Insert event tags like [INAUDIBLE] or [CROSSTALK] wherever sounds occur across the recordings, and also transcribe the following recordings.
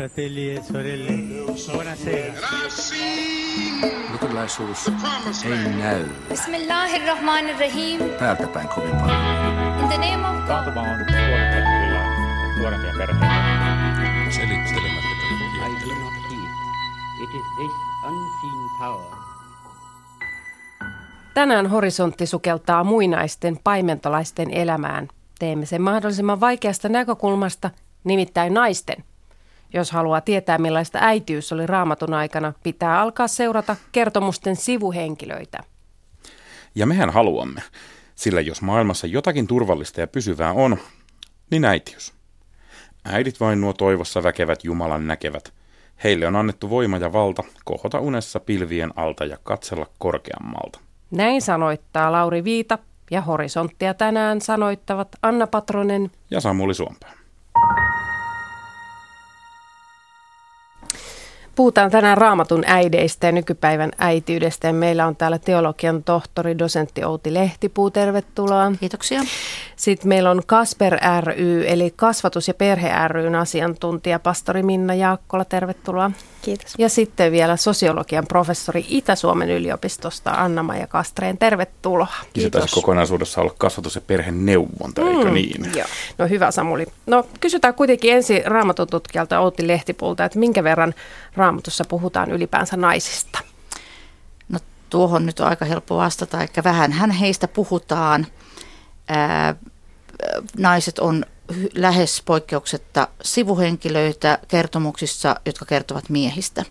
fratelli e sorelle, buonasera. Luterilaisuus ei näy Bismillahirrahmanirrahim. täältä päin kovin paljon. In the name of God. Taantuma on tuottanut kyllä nuorempia perheitä. Selittelemättä I do not heed. It is this unseen power Tänään horisontti sukeltaa muinaisten paimentolaisten elämään. Teemme sen mahdollisimman vaikeasta näkökulmasta, nimittäin naisten. Jos haluaa tietää, millaista äitiys oli raamatun aikana, pitää alkaa seurata kertomusten sivuhenkilöitä. Ja mehän haluamme, sillä jos maailmassa jotakin turvallista ja pysyvää on, niin äitiys. Äidit vain nuo toivossa väkevät Jumalan näkevät. Heille on annettu voima ja valta kohota unessa pilvien alta ja katsella korkeammalta. Näin sanoittaa Lauri Viita ja horisonttia tänään sanoittavat Anna Patronen Ja Samuli Suompää. Puhutaan tänään raamatun äideistä ja nykypäivän äitiydestä. Ja meillä on täällä teologian tohtori, dosentti Outi Lehtipuu, tervetuloa. Kiitoksia. Sitten meillä on Kasper ry, eli kasvatus- ja perhe ryn asiantuntija, pastori Minna Jaakkola, tervetuloa. Kiitos. Ja sitten vielä sosiologian professori Itä-Suomen yliopistosta Anna-Maija Kastreen, tervetuloa. Se taisi kokonaisuudessa olla kasvatus- ja perheneuvonta, eikö niin? Joo. No hyvä Samuli. No kysytään kuitenkin ensin raamatun tutkijalta Outi Lehtipulta, että minkä verran raamatussa puhutaan ylipäänsä naisista? No tuohon nyt on aika helppo vastata, että vähänhän heistä puhutaan. Ää, naiset on lähes poikkeuksetta sivuhenkilöitä kertomuksissa, jotka kertovat miehistä.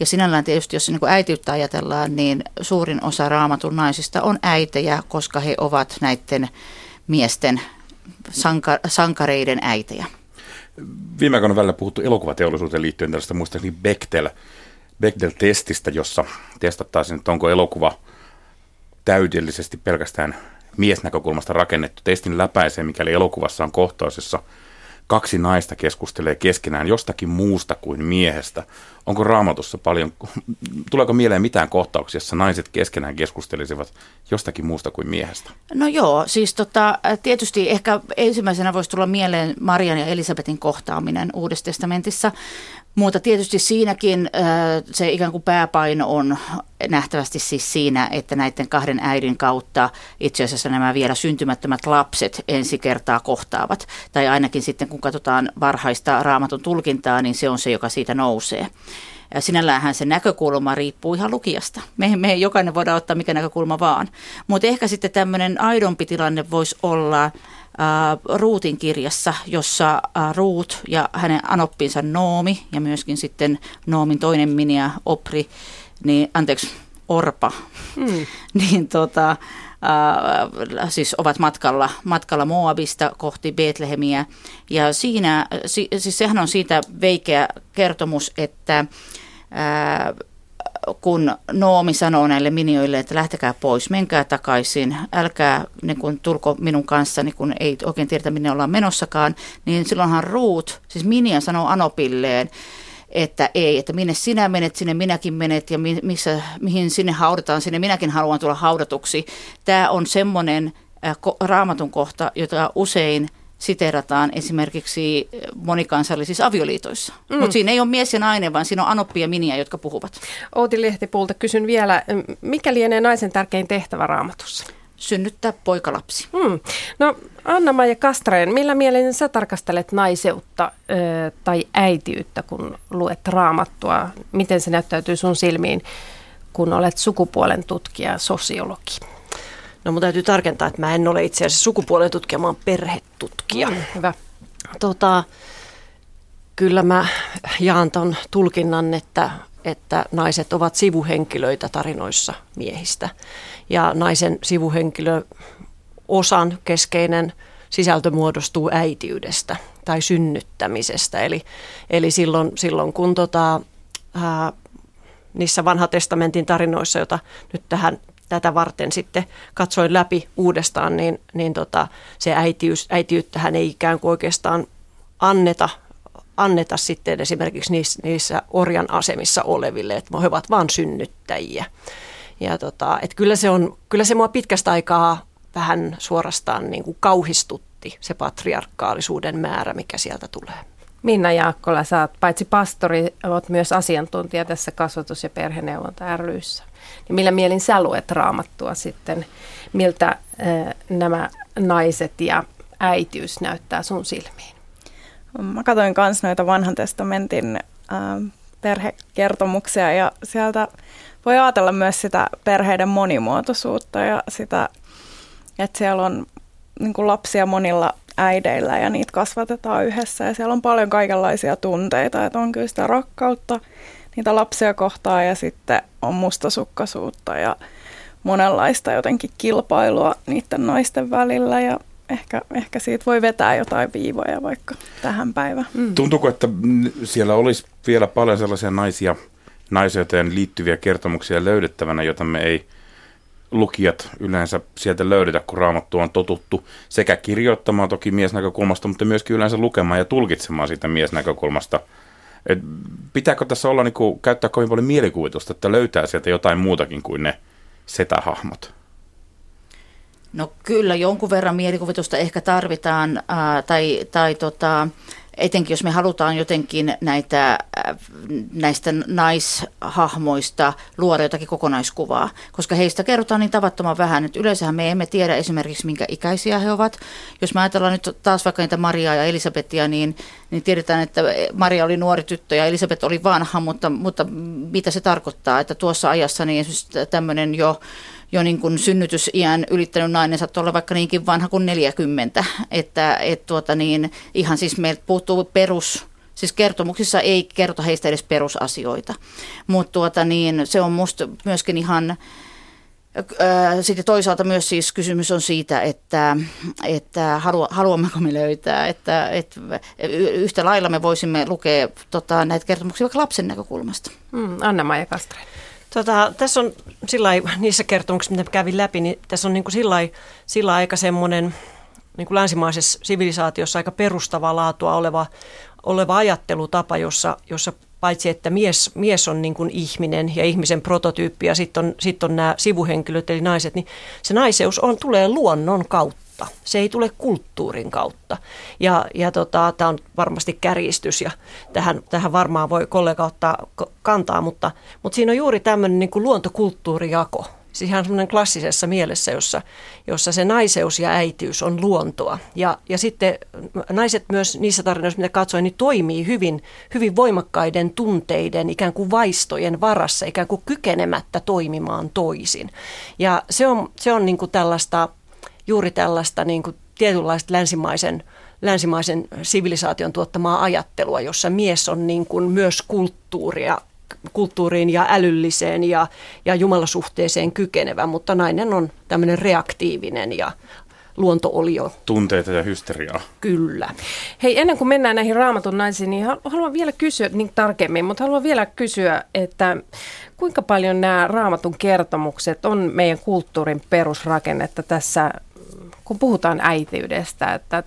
Ja sinällään tietysti, jos niin äitiyttä ajatellaan, niin suurin osa raamatun naisista on äitejä, koska he ovat näiden miesten sanka- sankareiden äitejä. Viime aikoina välillä puhuttu elokuvateollisuuteen liittyen tällaista muistaakseni Bechdel, Bechdel-testistä, jossa testattaisiin, että onko elokuva täydellisesti pelkästään miesnäkökulmasta rakennettu. Testin läpäisee, mikäli elokuvassa on kohtaus, jossa kaksi naista keskustelee keskenään jostakin muusta kuin miehestä. Onko raamatussa paljon, [LAUGHS] tuleeko mieleen mitään kohtauksia, jossa naiset keskenään keskustelisivat jostakin muusta kuin miehestä? No joo, siis tota, tietysti ehkä ensimmäisenä voisi tulla mieleen Marian ja Elisabetin kohtaaminen Uudessa testamentissa, mutta tietysti siinäkin se ikään kuin pääpaino on nähtävästi siis siinä, että näiden kahden äidin kautta itse asiassa nämä vielä syntymättömät lapset ensi kertaa kohtaavat. Tai ainakin sitten kun katsotaan varhaista raamatun tulkintaa, niin se on se, joka siitä nousee. Ja Sinälläänhän se näkökulma riippuu ihan lukijasta. Me, me jokainen voidaan ottaa mikä näkökulma vaan. Mutta ehkä sitten tämmöinen aidompi tilanne voisi olla äh, Ruutin kirjassa, jossa äh, Ruut ja hänen anoppinsa Noomi ja myöskin sitten Noomin toinen miniä Opri, niin anteeksi, Orpa, Mm. [LAUGHS] niin tota, äh, siis ovat matkalla, matkalla Moabista kohti Betlehemiä. Ja siinä, si, siis sehän on siitä veikeä kertomus, että ää, kun Noomi sanoo näille minioille, että lähtekää pois, menkää takaisin, älkää niin kun, tulko minun kanssani, kun ei oikein tiedetä, minne ollaan menossakaan, niin silloinhan Ruut, siis Minia sanoo Anopilleen, että ei, että minne sinä menet, sinne minäkin menet ja mi, missä, mihin sinne haudataan, sinne minäkin haluan tulla haudatuksi. Tämä on semmoinen äh, raamatun kohta, jota usein siterataan esimerkiksi monikansallisissa avioliitoissa. Mm. Mutta siinä ei ole mies ja nainen, vaan siinä on Anoppi ja Minia, jotka puhuvat. Outi Lehtipulta kysyn vielä, mikä lienee naisen tärkein tehtävä raamatussa? Synnyttää poikalapsi. Hmm. No Anna-Maija Kastreen, millä mielin sä tarkastelet naiseutta ö, tai äitiyttä, kun luet raamattua? Miten se näyttäytyy sun silmiin, kun olet sukupuolen tutkija ja sosiologi? No mun täytyy tarkentaa, että mä en ole itse asiassa sukupuolen tutkija, mä oon perhetutkija. Mm, hyvä. Tota, kyllä mä jaan ton tulkinnan, että, että naiset ovat sivuhenkilöitä tarinoissa miehistä. Ja naisen sivuhenkilö osan keskeinen sisältö muodostuu äitiydestä tai synnyttämisestä. Eli, eli silloin, silloin kun tota, ää, niissä vanhatestamentin tarinoissa, joita nyt tähän tätä varten sitten katsoin läpi uudestaan, niin, niin tota, se äitiys, äitiyttähän ei ikään kuin oikeastaan anneta, anneta sitten esimerkiksi niissä, niissä orjan asemissa oleville, että he ovat vain synnyttäjiä. Ja tota, et kyllä, se on, kyllä se mua pitkästä aikaa vähän suorastaan niin kuin kauhistutti se patriarkaalisuuden määrä, mikä sieltä tulee. Minna Jaakkola, sä oot paitsi pastori, oot myös asiantuntija tässä kasvatus- ja perheneuvonta ryssä. Niin millä mielin sä luet raamattua sitten? Miltä äh, nämä naiset ja äitiys näyttää sun silmiin? Mä katsoin myös noita vanhan testamentin äh, perhekertomuksia ja sieltä voi ajatella myös sitä perheiden monimuotoisuutta ja sitä, että siellä on niin kuin lapsia monilla äideillä ja niitä kasvatetaan yhdessä ja siellä on paljon kaikenlaisia tunteita, että on kyllä sitä rakkautta niitä lapsia kohtaan ja sitten on mustasukkaisuutta ja monenlaista jotenkin kilpailua niiden naisten välillä ja ehkä, ehkä siitä voi vetää jotain viivoja vaikka tähän päivään. Mm. Tuntuuko, että siellä olisi vielä paljon sellaisia naisia, naiseuteen liittyviä kertomuksia löydettävänä, joita me ei lukijat yleensä sieltä löydetä, kun raamattu on totuttu sekä kirjoittamaan toki miesnäkökulmasta, mutta myöskin yleensä lukemaan ja tulkitsemaan siitä miesnäkökulmasta. Et pitääkö tässä olla, niin kuin, käyttää kovin paljon mielikuvitusta, että löytää sieltä jotain muutakin kuin ne setähahmot? No kyllä, jonkun verran mielikuvitusta ehkä tarvitaan, ää, tai, tai tota, etenkin jos me halutaan jotenkin näitä, näistä naishahmoista luoda jotakin kokonaiskuvaa, koska heistä kerrotaan niin tavattoman vähän, että yleensähän me emme tiedä esimerkiksi minkä ikäisiä he ovat. Jos me ajatellaan nyt taas vaikka niitä Mariaa ja Elisabetia, niin, niin tiedetään, että Maria oli nuori tyttö ja Elisabet oli vanha, mutta, mutta mitä se tarkoittaa, että tuossa ajassa niin tämmöinen jo jo niin kuin synnytysiän ylittänyt nainen saattaa olla vaikka niinkin vanha kuin 40. Että et tuota niin, ihan siis meiltä puuttuu perus, siis kertomuksissa ei kerrota heistä edes perusasioita. Mutta tuota niin, se on musta myöskin ihan, sitten toisaalta myös siis kysymys on siitä, että, että haluammeko me löytää, että, että yhtä lailla me voisimme lukea tota, näitä kertomuksia vaikka lapsen näkökulmasta. Mm, Anna-Maija Kastre. Tota, tässä on sillai, [LAUGHS] niissä kertomuksissa, mitä kävin läpi, niin tässä on niin kuin sillä aika semmoinen niin länsimaisessa sivilisaatiossa aika perustavaa laatua oleva, oleva ajattelutapa, jossa, jossa paitsi että mies, mies on niin kuin ihminen ja ihmisen prototyyppi ja sitten on, sit on nämä sivuhenkilöt eli naiset, niin se naiseus on, tulee luonnon kautta kautta. Se ei tule kulttuurin kautta. Ja, ja tota, tämä on varmasti kärjistys ja tähän, tähän varmaan voi kollega ottaa kantaa, mutta, mutta siinä on juuri tämmöinen niin kuin luontokulttuurijako. Siis ihan semmoinen klassisessa mielessä, jossa, jossa se naiseus ja äitiys on luontoa. Ja, ja sitten naiset myös niissä tarinoissa, mitä katsoin, niin toimii hyvin, hyvin voimakkaiden tunteiden, ikään kuin vaistojen varassa, ikään kuin kykenemättä toimimaan toisin. Ja se on, se on niin kuin tällaista juuri tällaista niin kuin tietynlaista länsimaisen, länsimaisen sivilisaation tuottamaa ajattelua, jossa mies on niin kuin myös kulttuuria kulttuuriin ja älylliseen ja, ja jumalasuhteeseen kykenevä, mutta nainen on tämmöinen reaktiivinen ja luontoolio. Tunteita ja hysteriaa. Kyllä. Hei, ennen kuin mennään näihin raamatun naisiin, niin haluan vielä kysyä niin tarkemmin, mutta haluan vielä kysyä, että kuinka paljon nämä raamatun kertomukset on meidän kulttuurin perusrakennetta tässä kun puhutaan äitiydestä, että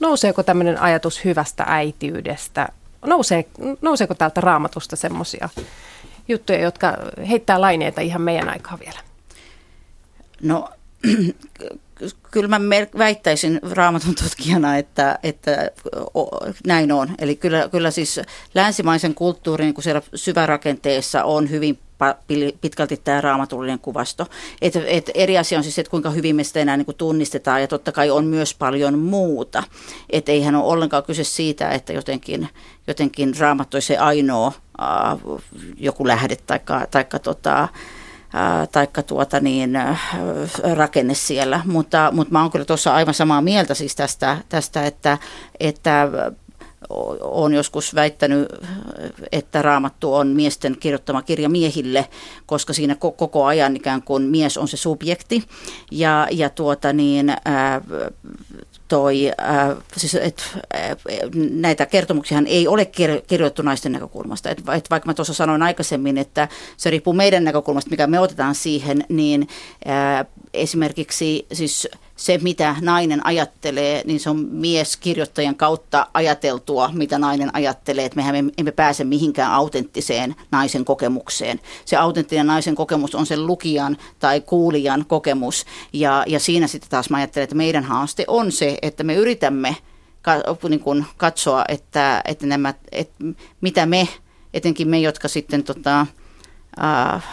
nouseeko tämmöinen ajatus hyvästä äitiydestä, nousee, nouseeko täältä raamatusta semmoisia juttuja, jotka heittää laineita ihan meidän aikaa vielä? No [CLEARS THROAT] kyllä mä väittäisin raamatun tutkijana, että, että näin on. Eli kyllä, kyllä siis länsimaisen kulttuurin niin siellä syvärakenteessa on hyvin pitkälti tämä raamatullinen kuvasto. Et, et eri asia on siis, että kuinka hyvin me sitä enää niin kuin tunnistetaan ja totta kai on myös paljon muuta. Että eihän ole ollenkaan kyse siitä, että jotenkin, jotenkin raamattu se ainoa äh, joku lähde taikka, taikka tota, taikka tuota niin, rakenne siellä. Mutta, mutta mä oon kyllä tuossa aivan samaa mieltä siis tästä, tästä että, että olen joskus väittänyt, että raamattu on miesten kirjoittama kirja miehille, koska siinä koko ajan ikään kuin mies on se subjekti. Ja, ja tuota niin, ää, toi, äh, siis, et, äh, näitä kertomuksia ei ole kirjoitettu naisten näkökulmasta. Et, et vaikka mä tuossa sanoin aikaisemmin, että se riippuu meidän näkökulmasta, mikä me otetaan siihen, niin äh, esimerkiksi siis se, mitä nainen ajattelee, niin se on mies kirjoittajan kautta ajateltua, mitä nainen ajattelee. Että mehän emme pääse mihinkään autenttiseen naisen kokemukseen. Se autenttinen naisen kokemus on sen lukijan tai kuulijan kokemus. Ja, ja siinä sitten taas mä ajattelen, että meidän haaste on se, että me yritämme niin katsoa, että, että nämä, että mitä me, etenkin me, jotka sitten tota, äh,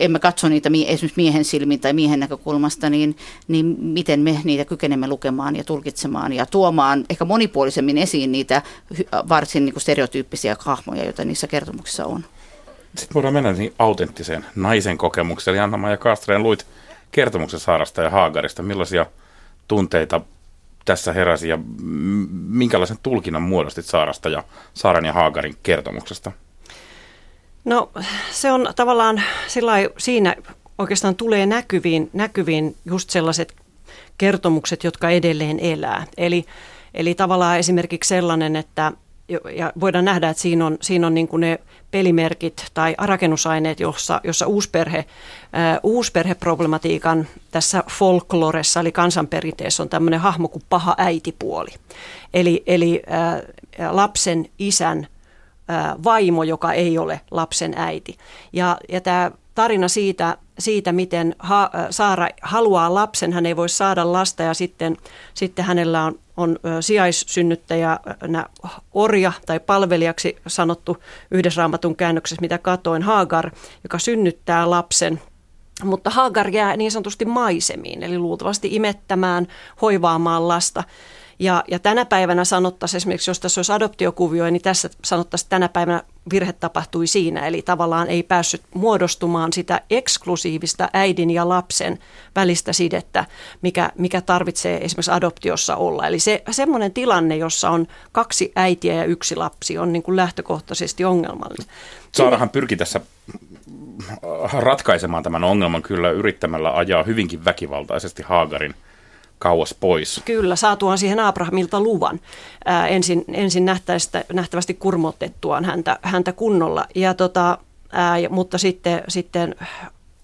emme katso niitä esimerkiksi miehen silmin tai miehen näkökulmasta, niin, niin miten me niitä kykenemme lukemaan ja tulkitsemaan ja tuomaan ehkä monipuolisemmin esiin niitä varsin niin kuin stereotyyppisiä hahmoja, joita niissä kertomuksissa on. Sitten voidaan mennä niin autenttiseen naisen kokemukseen. Eli Anna ja Kastreen luit kertomuksen Saarasta ja Haagarista. Millaisia tunteita tässä heräsi ja minkälaisen tulkinnan muodostit Saarasta ja Saaran ja Haagarin kertomuksesta? No se on tavallaan siinä oikeastaan tulee näkyviin, näkyviin just sellaiset kertomukset, jotka edelleen elää. Eli, eli tavallaan esimerkiksi sellainen, että ja voidaan nähdä, että siinä on, siinä on niin kuin ne pelimerkit tai rakennusaineet, jossa, jossa uusperhe, äh, uusperheproblematiikan tässä folkloressa eli kansanperinteessä on tämmöinen hahmo kuin paha äitipuoli. Eli, eli äh, lapsen isän vaimo, joka ei ole lapsen äiti. Ja, ja tämä tarina siitä, siitä miten ha, Saara haluaa lapsen, hän ei voi saada lasta ja sitten, sitten hänellä on, on sijaissynnyttäjä, orja tai palvelijaksi sanottu yhdessä raamatun käännöksessä, mitä katoin, Hagar, joka synnyttää lapsen mutta Hagar jää niin sanotusti maisemiin, eli luultavasti imettämään, hoivaamaan lasta. Ja, ja tänä päivänä sanottaisiin esimerkiksi, jos tässä olisi adoptiokuvio, niin tässä sanottaisiin, että tänä päivänä virhe tapahtui siinä. Eli tavallaan ei päässyt muodostumaan sitä eksklusiivista äidin ja lapsen välistä sidettä, mikä, mikä tarvitsee esimerkiksi adoptiossa olla. Eli se semmoinen tilanne, jossa on kaksi äitiä ja yksi lapsi, on niin kuin lähtökohtaisesti ongelmallinen. Saarahan pyrki tässä ratkaisemaan tämän ongelman kyllä yrittämällä ajaa hyvinkin väkivaltaisesti Haagarin – kauas pois. Kyllä, saatuaan siihen Abrahamilta luvan. Ää, ensin ensin nähtävästi kurmotettuaan häntä, häntä kunnolla. Ja tota, ää, mutta sitten, sitten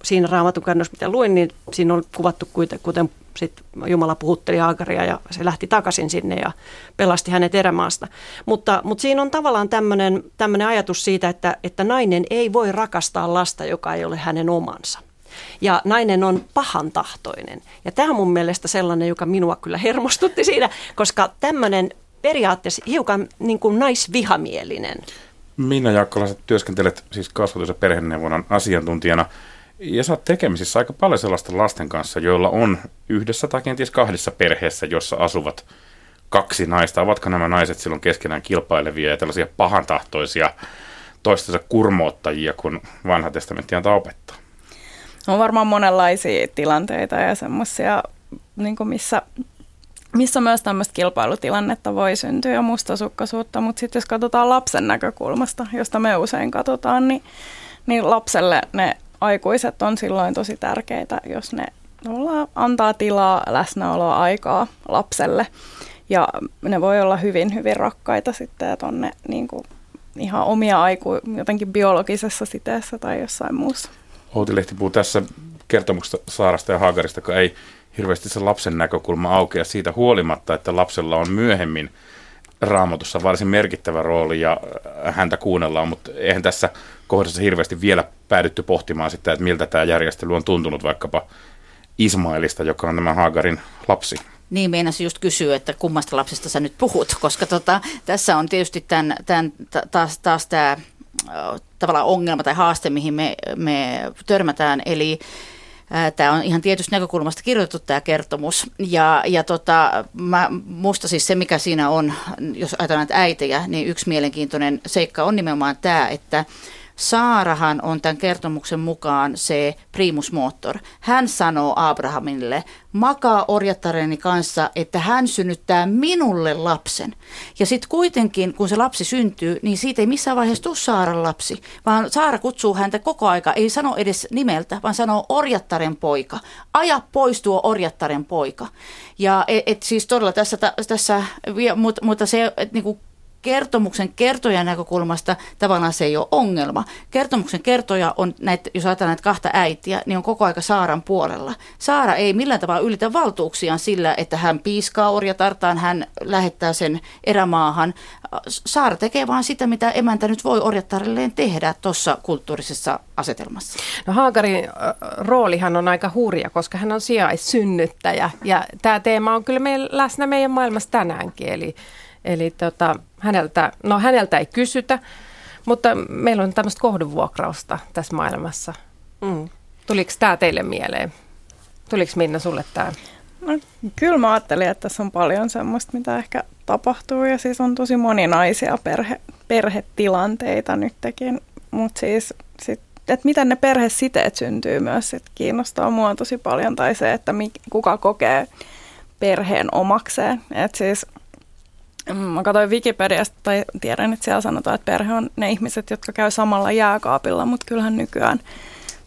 siinä raamatun kannossa, mitä luin, niin siinä on kuvattu, kuten, kuten sit Jumala puhutteli Aagaria ja se lähti takaisin sinne ja pelasti hänet erämaasta. Mutta, mutta siinä on tavallaan tämmöinen ajatus siitä, että, että nainen ei voi rakastaa lasta, joka ei ole hänen omansa. Ja nainen on pahan tahtoinen. Ja tämä on mun mielestä sellainen, joka minua kyllä hermostutti siinä, koska tämmöinen periaatteessa hiukan niin kuin naisvihamielinen. Minna Jaakkola, sä työskentelet siis kasvatus- ja perheneuvonnan asiantuntijana. Ja sä oot tekemisissä aika paljon sellaista lasten kanssa, joilla on yhdessä tai kenties kahdessa perheessä, jossa asuvat kaksi naista. Ovatko nämä naiset silloin keskenään kilpailevia ja tällaisia pahantahtoisia toistensa kurmoottajia, kun vanha testamentti antaa opettaa? On varmaan monenlaisia tilanteita ja semmoisia, niin missä, missä myös tämmöistä kilpailutilannetta voi syntyä ja mustasukkaisuutta, mutta sitten jos katsotaan lapsen näkökulmasta, josta me usein katsotaan, niin, niin lapselle ne aikuiset on silloin tosi tärkeitä, jos ne antaa tilaa, läsnäoloa, aikaa lapselle. Ja ne voi olla hyvin, hyvin rakkaita sitten tuonne niin ihan omia aiku, jotenkin biologisessa siteessä tai jossain muussa. Outi Lehti puhuu tässä kertomuksesta Saarasta ja Haagarista, joka ei hirveästi se lapsen näkökulma aukea siitä huolimatta, että lapsella on myöhemmin raamatussa varsin merkittävä rooli ja häntä kuunnellaan, mutta eihän tässä kohdassa hirveästi vielä päädytty pohtimaan sitä, että miltä tämä järjestely on tuntunut vaikkapa Ismailista, joka on tämä Haagarin lapsi. Niin, meinasin just kysyä, että kummasta lapsesta sä nyt puhut, koska tota, tässä on tietysti tämän, tämän, taas, taas tämä tavallaan ongelma tai haaste, mihin me, me törmätään. Eli Tämä on ihan tietystä näkökulmasta kirjoitettu tämä kertomus. Ja, ja tota, mä, musta siis se, mikä siinä on, jos ajatellaan näitä äitejä, niin yksi mielenkiintoinen seikka on nimenomaan tämä, että Saarahan on tämän kertomuksen mukaan se primus motor. Hän sanoo Abrahamille, makaa orjattareni kanssa, että hän synnyttää minulle lapsen. Ja sitten kuitenkin, kun se lapsi syntyy, niin siitä ei missään vaiheessa tule Saaran lapsi, vaan Saara kutsuu häntä koko aika, ei sano edes nimeltä, vaan sanoo orjattaren poika. Aja pois tuo orjattaren poika. Ja et, et siis todella tässä, tässä mutta, mutta se, et, niinku, kertomuksen kertojan näkökulmasta tavallaan se ei ole ongelma. Kertomuksen kertoja on, näitä, jos ajatellaan näitä kahta äitiä, niin on koko aika Saaran puolella. Saara ei millään tavalla ylitä valtuuksiaan sillä, että hän piiskaa orjatartaan, hän lähettää sen erämaahan. Saara tekee vaan sitä, mitä emäntä nyt voi orjattarelleen tehdä tuossa kulttuurisessa asetelmassa. No Haagarin roolihan on aika hurja, koska hän on sijaissynnyttäjä ja tämä teema on kyllä meillä, läsnä meidän maailmassa tänäänkin. Eli, eli tota, häneltä, no häneltä ei kysytä, mutta meillä on tämmöistä kohdunvuokrausta tässä maailmassa. Mm. Tuliko tämä teille mieleen? Tuliko Minna sulle tämä? No, kyllä mä ajattelin, että tässä on paljon semmoista, mitä ehkä tapahtuu ja siis on tosi moninaisia perhe, perhetilanteita nytkin, mutta siis sit, että miten ne perhesiteet syntyy myös, sit kiinnostaa mua tosi paljon tai se, että mi, kuka kokee perheen omakseen. Et siis mä katsoin Wikipediasta tai tiedän, että siellä sanotaan, että perhe on ne ihmiset, jotka käy samalla jääkaapilla, mutta kyllähän nykyään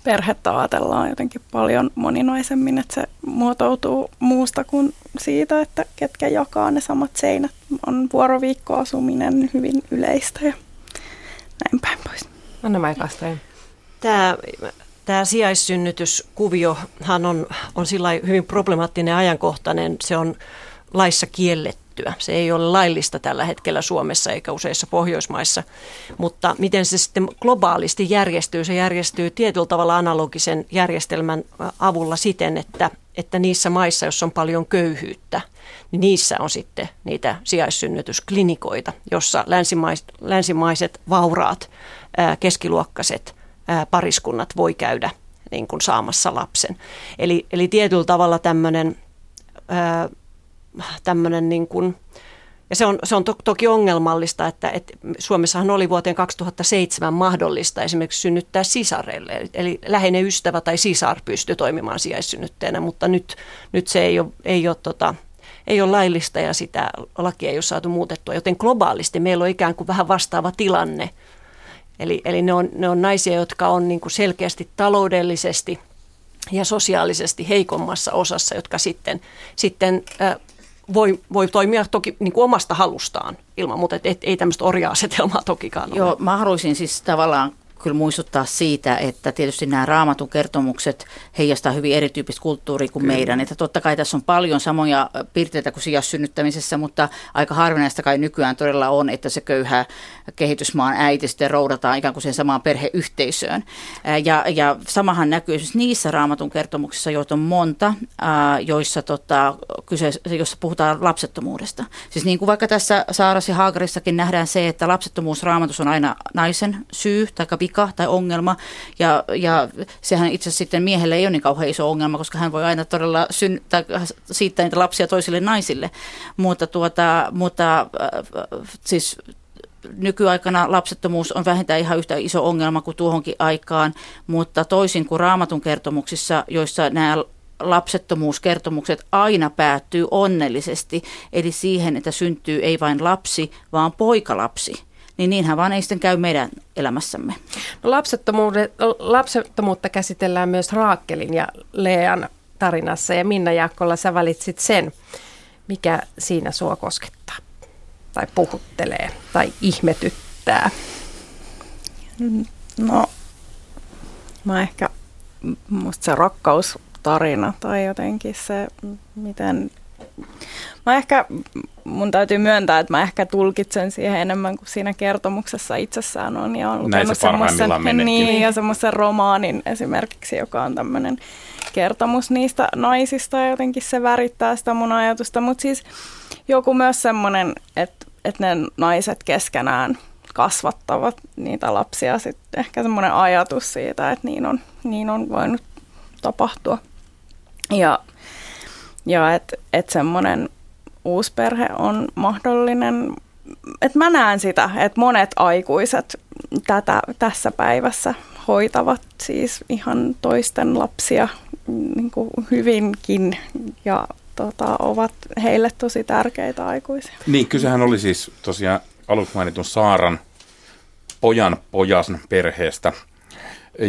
perhettä ajatellaan jotenkin paljon moninaisemmin, että se muotoutuu muusta kuin siitä, että ketkä jakaa ne samat seinät. On vuoroviikkoasuminen hyvin yleistä ja näin päin pois. Anna mä Tämä, tämä sijaissynnytyskuviohan on, on sillä hyvin problemaattinen ajankohtainen. Se on laissa kielletty kiellettyä. Se ei ole laillista tällä hetkellä Suomessa eikä useissa Pohjoismaissa. Mutta miten se sitten globaalisti järjestyy? Se järjestyy tietyllä tavalla analogisen järjestelmän avulla siten, että, että niissä maissa, joissa on paljon köyhyyttä, niin niissä on sitten niitä sijaissynnytysklinikoita, jossa länsimaiset, länsimaiset vauraat, keskiluokkaiset pariskunnat voi käydä niin kuin saamassa lapsen. Eli, eli tietyllä tavalla tämmöinen tämmöinen niin kuin, ja se on, se on to, toki ongelmallista, että, että Suomessahan oli vuoteen 2007 mahdollista esimerkiksi synnyttää sisareille. Eli, eli läheinen ystävä tai sisar pystyy toimimaan sijaissynnytteenä, mutta nyt, nyt se ei ole, ei ole tota, ei ole laillista ja sitä lakia ei ole saatu muutettua, joten globaalisti meillä on ikään kuin vähän vastaava tilanne. Eli, eli ne, on, ne on naisia, jotka on niin kuin selkeästi taloudellisesti ja sosiaalisesti heikommassa osassa, jotka sitten, sitten voi, voi toimia toki niin kuin omasta halustaan ilman, mutta et, et, ei tämmöistä orja-asetelmaa tokikaan ole. Joo, mä haluaisin siis tavallaan kyllä muistuttaa siitä, että tietysti nämä raamatun kertomukset heijastaa hyvin erityyppistä kulttuuria kuin kyllä. meidän. Että totta kai tässä on paljon samoja piirteitä kuin sijassynnyttämisessä, mutta aika harvinaista kai nykyään todella on, että se köyhä kehitysmaan äiti sitten roudataan ikään kuin sen samaan perheyhteisöön. Ja, ja samahan näkyy siis niissä raamatun kertomuksissa, joita on monta, joissa, tota, kyse, joissa puhutaan lapsettomuudesta. Siis niin kuin vaikka tässä Saaras ja Haagarissakin nähdään se, että lapsettomuus raamatus on aina naisen syy tai vika tai ongelma. Ja, ja sehän itse asiassa sitten miehelle ei ole niin kauhean iso ongelma, koska hän voi aina todella syn, tai siittää niitä lapsia toisille naisille. Mutta, tuota, mutta äh, siis nykyaikana lapsettomuus on vähintään ihan yhtä iso ongelma kuin tuohonkin aikaan, mutta toisin kuin raamatun kertomuksissa, joissa nämä lapsettomuuskertomukset aina päättyy onnellisesti, eli siihen, että syntyy ei vain lapsi, vaan poikalapsi niin niinhän vaan ei sitten käy meidän elämässämme. No lapsettomuutta käsitellään myös Raakkelin ja Lean tarinassa ja Minna Jaakkola, sä valitsit sen. Mikä siinä sua koskettaa tai puhuttelee tai ihmetyttää? No, mä ehkä, musta se rakkaustarina tai jotenkin se, miten Mä ehkä, mun täytyy myöntää, että mä ehkä tulkitsen siihen enemmän kuin siinä kertomuksessa itsessään on. Ja on Näin se semmoisen, niin, ja semmoisen romaanin esimerkiksi, joka on tämmöinen kertomus niistä naisista ja jotenkin se värittää sitä mun ajatusta. Mutta siis joku myös semmoinen, että, että ne naiset keskenään kasvattavat niitä lapsia. Sitten ehkä semmoinen ajatus siitä, että niin on, niin on voinut tapahtua. Ja, ja että et semmoinen uusi perhe on mahdollinen. Et mä näen sitä, että monet aikuiset tätä, tässä päivässä hoitavat siis ihan toisten lapsia niin kuin hyvinkin ja tota, ovat heille tosi tärkeitä aikuisia. Niin, kysehän oli siis tosiaan aluksi mainitun Saaran pojan pojan perheestä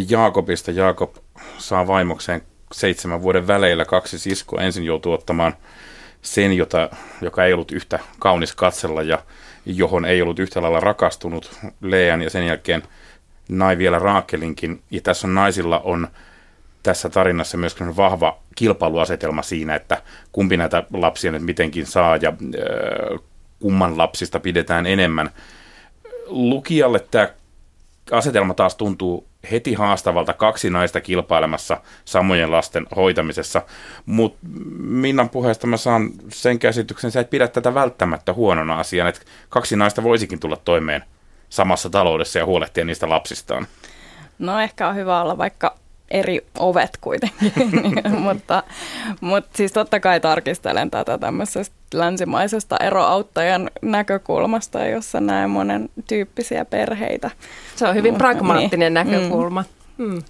Jaakobista. Jaakob saa vaimokseen seitsemän vuoden väleillä kaksi siskoa. Ensin joutuu ottamaan sen, jota, joka ei ollut yhtä kaunis katsella ja johon ei ollut yhtä lailla rakastunut Lean ja sen jälkeen nai vielä Raakelinkin. Ja tässä on naisilla on tässä tarinassa myös vahva kilpailuasetelma siinä, että kumpi näitä lapsia nyt mitenkin saa ja äh, kumman lapsista pidetään enemmän. Lukijalle tämä asetelma taas tuntuu heti haastavalta kaksi naista kilpailemassa samojen lasten hoitamisessa, mutta Minnan puheesta mä saan sen käsityksen, että sä et pidä tätä välttämättä huonona asiana, että kaksi naista voisikin tulla toimeen samassa taloudessa ja huolehtia niistä lapsistaan. No ehkä on hyvä olla vaikka eri ovet kuitenkin, [LAUGHS] mutta, mutta siis totta kai tarkistelen tätä tämmöisestä länsimaisesta eroauttajan näkökulmasta, jossa näen monen tyyppisiä perheitä. Se on hyvin pragmaattinen niin. näkökulma. Mm. Hmm.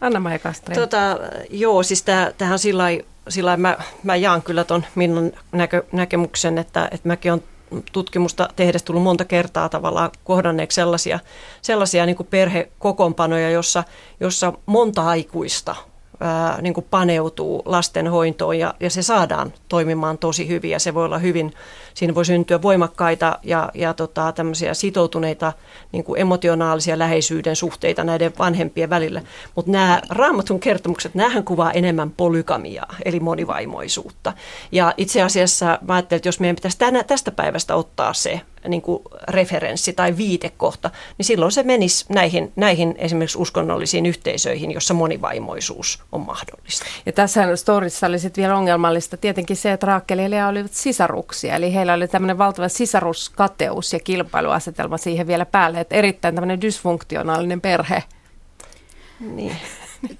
Anna-Maija Tota, joo, siis tähän sillä lailla mä, mä jaan kyllä tuon Minnan näkö, näkemyksen, että, että mäkin olen tutkimusta tehdessä tullut monta kertaa tavallaan kohdanneeksi sellaisia, sellaisia niin kuin perhekokoonpanoja, jossa, jossa monta aikuista ää, niin kuin paneutuu lastenhoitoon ja, ja se saadaan toimimaan tosi hyvin ja se voi olla hyvin, siinä voi syntyä voimakkaita ja, ja tota, tämmöisiä sitoutuneita niin kuin emotionaalisia läheisyyden suhteita näiden vanhempien välillä. Mutta nämä raamatun kertomukset, näähän kuvaa enemmän polygamiaa, eli monivaimoisuutta. Ja itse asiassa mä ajattelin, että jos meidän pitäisi tänä, tästä päivästä ottaa se niin kuin referenssi tai viitekohta, niin silloin se menisi näihin, näihin esimerkiksi uskonnollisiin yhteisöihin, jossa monivaimoisuus on mahdollista. Ja tässä storissa oli sitten vielä ongelmallista tietenkin se, että Raakkeli ja Lea olivat sisaruksia, eli heillä oli tämmöinen valtava sisaruskateus ja kilpailuasetelma siihen vielä päälle, että erittäin tämmöinen dysfunktionaalinen perhe. Niin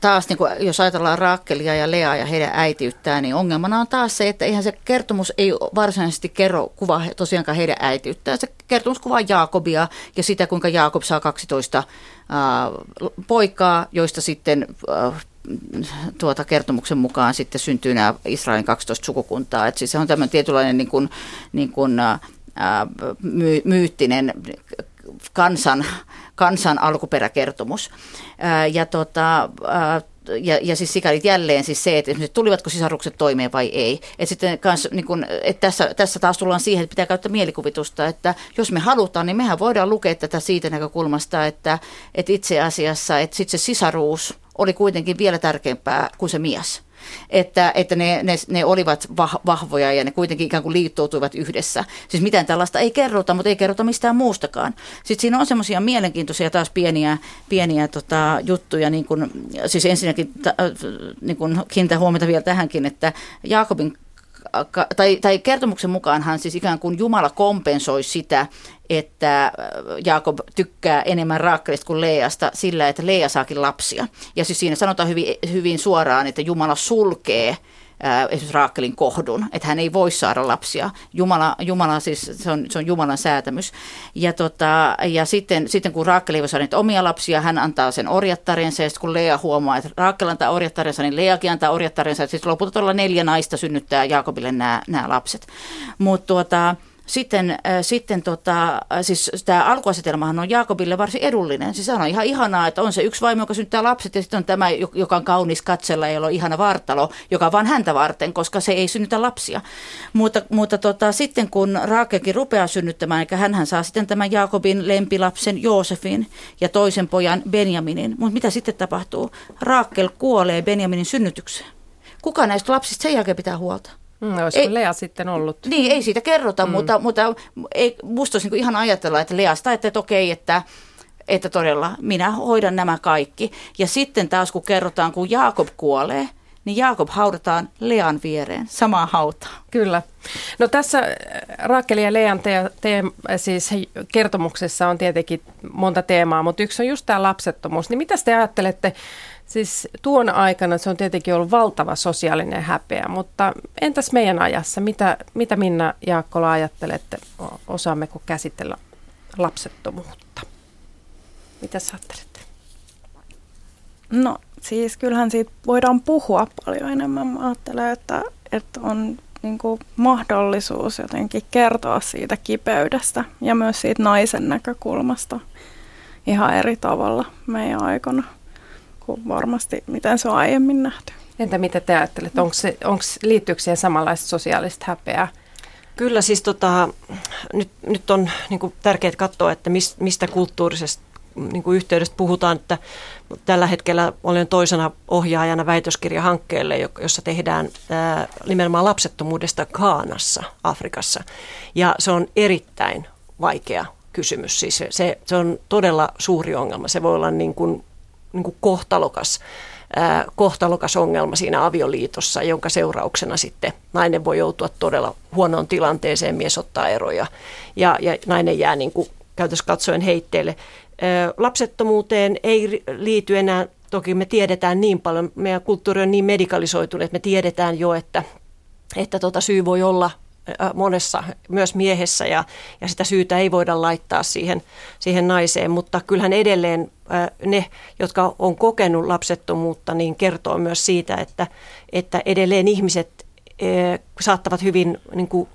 taas niin kuin, jos ajatellaan Raakkelia ja Lea ja heidän äitiyttään, niin ongelmana on taas se, että eihän se kertomus ei varsinaisesti kerro kuva tosiaankaan heidän äitiyttään. Se kertomus kuvaa Jaakobia ja sitä, kuinka Jaakob saa 12 äh, poikaa, joista sitten äh, tuota kertomuksen mukaan sitten syntyy nämä Israelin 12 sukukuntaa. Et siis se on tämmöinen tietynlainen niin kuin, niin kuin, äh, my, myyttinen kansan, kansan alkuperäkertomus. Ää, ja tota, ää, ja, ja siis sikäli jälleen siis se, että tulivatko sisarukset toimeen vai ei. Et sitten kans, niin kun, et tässä, tässä taas tullaan siihen, että pitää käyttää mielikuvitusta, että jos me halutaan, niin mehän voidaan lukea tätä siitä näkökulmasta, että, että itse asiassa että sit se sisaruus oli kuitenkin vielä tärkeämpää kuin se mies että, että ne, ne, ne olivat vahvoja ja ne kuitenkin ikään kuin liittoutuivat yhdessä. Siis mitään tällaista ei kerrota, mutta ei kerrota mistään muustakaan. Sitten siinä on semmoisia mielenkiintoisia taas pieniä, pieniä tota, juttuja, niin kun, siis ensinnäkin ta, niin kun kiinnitän huomiota vielä tähänkin, että Jaakobin tai, tai kertomuksen mukaanhan siis ikään kuin Jumala kompensoi sitä, että äh, Jaakob tykkää enemmän Raakkelista kuin Leasta sillä, että Leia saakin lapsia. Ja siis siinä sanotaan hyvin, hyvin suoraan, että Jumala sulkee esimerkiksi Raakkelin kohdun, että hän ei voi saada lapsia. Jumala, Jumala siis, se on, se on Jumalan säätämys. Ja, tota, ja sitten, sitten kun Raakkeli ei voi saada omia lapsia, hän antaa sen orjattarensa, ja sitten kun Lea huomaa, että Raakkel antaa orjattarensa, niin Leakin antaa orjattarensa, että sitten lopulta tuolla neljä naista synnyttää Jaakobille nämä, nämä lapset. Mutta tuota, sitten, äh, sitten tota, siis tämä alkuasetelmahan on Jaakobille varsin edullinen. Siis on ihan ihanaa, että on se yksi vaimo, joka synnyttää lapset, ja sitten on tämä, joka on kaunis katsella, jolla on ihana vartalo, joka on vain häntä varten, koska se ei synnytä lapsia. Mutta, mutta tota, sitten kun Raakelkin rupeaa synnyttämään, eli hän saa sitten tämän Jaakobin lempilapsen Joosefin ja toisen pojan Benjaminin. Mutta mitä sitten tapahtuu? Raakel kuolee Benjaminin synnytykseen. Kuka näistä lapsista sen jälkeen pitää huolta? Mm, ei, Lea sitten ollut? Niin, ei siitä kerrota, mm. mutta, mutta ei, musta olisi niin ihan ajatella, että Leasta, että, että okei, että, että todella minä hoidan nämä kaikki. Ja sitten taas kun kerrotaan, kun Jaakob kuolee, niin Jaakob haudataan Lean viereen, samaa hautaa. Kyllä. No tässä äh, Raakeli ja Lean te, te, siis kertomuksessa on tietenkin monta teemaa, mutta yksi on just tämä lapsettomuus. Niin mitä te ajattelette Siis tuon aikana se on tietenkin ollut valtava sosiaalinen häpeä, mutta entäs meidän ajassa? Mitä, mitä Minna Jaakkola ajattelette? Osaammeko käsitellä lapsettomuutta? Mitä sä ajattelette? No siis kyllähän siitä voidaan puhua paljon enemmän. Mä ajattelen, että, että on niin kuin mahdollisuus jotenkin kertoa siitä kipeydestä ja myös siitä naisen näkökulmasta ihan eri tavalla meidän aikana kuin varmasti miten se on aiemmin nähty. Entä mitä te ajattelette? Onko se, onko, liittyykö siihen samanlaista sosiaalista häpeää Kyllä siis tota, nyt, nyt on niin kuin tärkeää katsoa, että mis, mistä kulttuurisesta niin kuin yhteydestä puhutaan, että tällä hetkellä olen toisena ohjaajana väitöskirjahankkeelle, jossa tehdään ää, nimenomaan lapsettomuudesta Kaanassa, Afrikassa. Ja se on erittäin vaikea kysymys. Siis se, se on todella suuri ongelma. Se voi olla niin kuin, niin kuin kohtalokas kohtalokas ongelma siinä avioliitossa, jonka seurauksena sitten nainen voi joutua todella huonoon tilanteeseen, mies ottaa eroja ja, ja nainen jää niin kuin käytössä katsoen heitteelle. Lapsettomuuteen ei liity enää, toki me tiedetään niin paljon, meidän kulttuuri on niin medikalisoitunut, että me tiedetään jo, että, että tota syy voi olla monessa, myös miehessä, ja, ja sitä syytä ei voida laittaa siihen, siihen naiseen, mutta kyllähän edelleen ne, jotka on kokenut lapsettomuutta, niin kertoo myös siitä, että, että edelleen ihmiset saattavat hyvin niin kuin,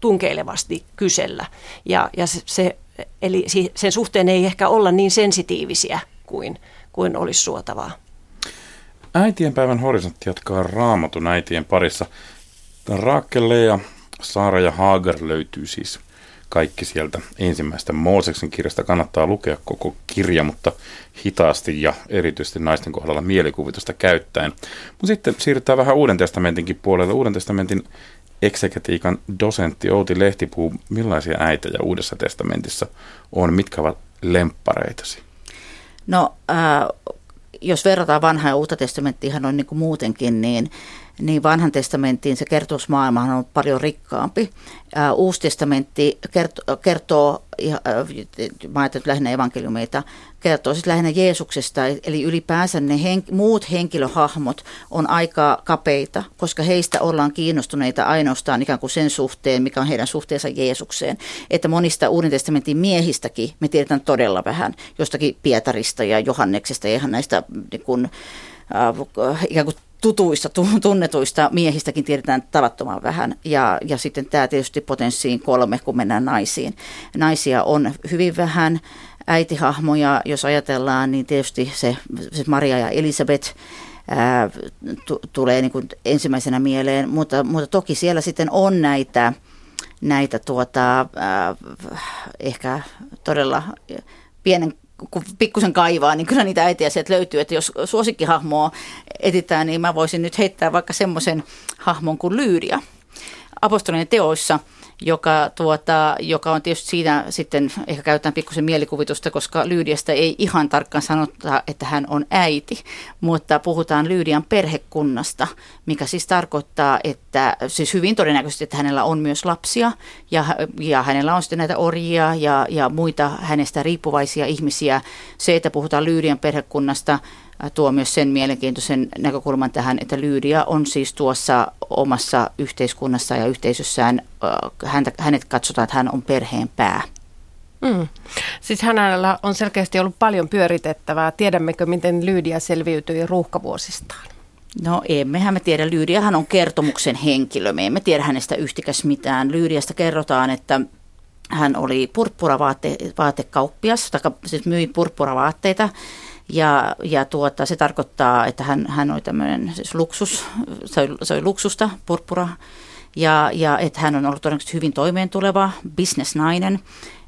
tunkeilevasti kysellä, ja, ja se, eli sen suhteen ei ehkä olla niin sensitiivisiä kuin, kuin olisi suotavaa. Äitienpäivän horisontti jatkaa raamatun äitien parissa. Raakke Lea Saara ja Haager löytyy siis kaikki sieltä ensimmäistä Mooseksen kirjasta. Kannattaa lukea koko kirja, mutta hitaasti ja erityisesti naisten kohdalla mielikuvitusta käyttäen. Mutta sitten siirrytään vähän Uuden testamentinkin puolelle. Uuden testamentin eksegetiikan dosentti Outi Lehtipuu, millaisia äitejä Uudessa testamentissa on? Mitkä ovat lemppareitasi? No, äh, jos verrataan vanhaa ja uutta testamenttia ihan on niin kuin muutenkin, niin niin vanhan testamenttiin se kertomusmaailma on paljon rikkaampi. Uusi testamentti kertoo, kertoo mä ajattelen lähinnä evankeliumeita, kertoo siis lähinnä Jeesuksesta, eli ylipäänsä ne hen, muut henkilöhahmot on aika kapeita, koska heistä ollaan kiinnostuneita ainoastaan ikään kuin sen suhteen, mikä on heidän suhteensa Jeesukseen. Että monista Uuden testamentin miehistäkin me tiedetään todella vähän, jostakin Pietarista ja Johanneksesta ja ihan näistä niin kuin, ikään kuin tutuista, tunnetuista miehistäkin tiedetään tavattoman vähän. Ja, ja sitten tämä tietysti potenssiin kolme, kun mennään naisiin. Naisia on hyvin vähän. Äitihahmoja, jos ajatellaan, niin tietysti se, se Maria ja Elisabeth ää, t- tulee niin kuin ensimmäisenä mieleen, mutta, mutta toki siellä sitten on näitä, näitä tuota, ää, ehkä todella pienen kun pikkusen kaivaa, niin kyllä niitä äitiä sieltä löytyy. Että jos suosikkihahmoa etitään, niin mä voisin nyt heittää vaikka semmoisen hahmon kuin Lyydia. Apostolien teoissa – joka, tuota, joka on tietysti siinä sitten, ehkä käytetään pikkusen mielikuvitusta, koska Lyydiasta ei ihan tarkkaan sanota, että hän on äiti, mutta puhutaan Lyydian perhekunnasta, mikä siis tarkoittaa, että siis hyvin todennäköisesti, että hänellä on myös lapsia ja, ja hänellä on sitten näitä orjia ja, ja muita hänestä riippuvaisia ihmisiä. Se, että puhutaan Lyydian perhekunnasta, tuo myös sen mielenkiintoisen näkökulman tähän, että Lyydia on siis tuossa omassa yhteiskunnassa ja yhteisössään, häntä, hänet katsotaan, että hän on perheen pää. Mm. Siis hänellä on selkeästi ollut paljon pyöritettävää. Tiedämmekö, miten Lyydia selviytyi ruuhkavuosistaan? No emmehän me tiedä. Lyydiahan on kertomuksen henkilö. Me emme tiedä hänestä yhtikäs mitään. Lyydiasta kerrotaan, että hän oli purppuravaatekauppias, tai siis myi purppuravaatteita ja, ja tuota, se tarkoittaa, että hän, hän oli tämmöinen siis luksus, se oli, se oli luksusta, purppura, ja, ja että hän on ollut todennäköisesti hyvin toimeentuleva bisnesnainen.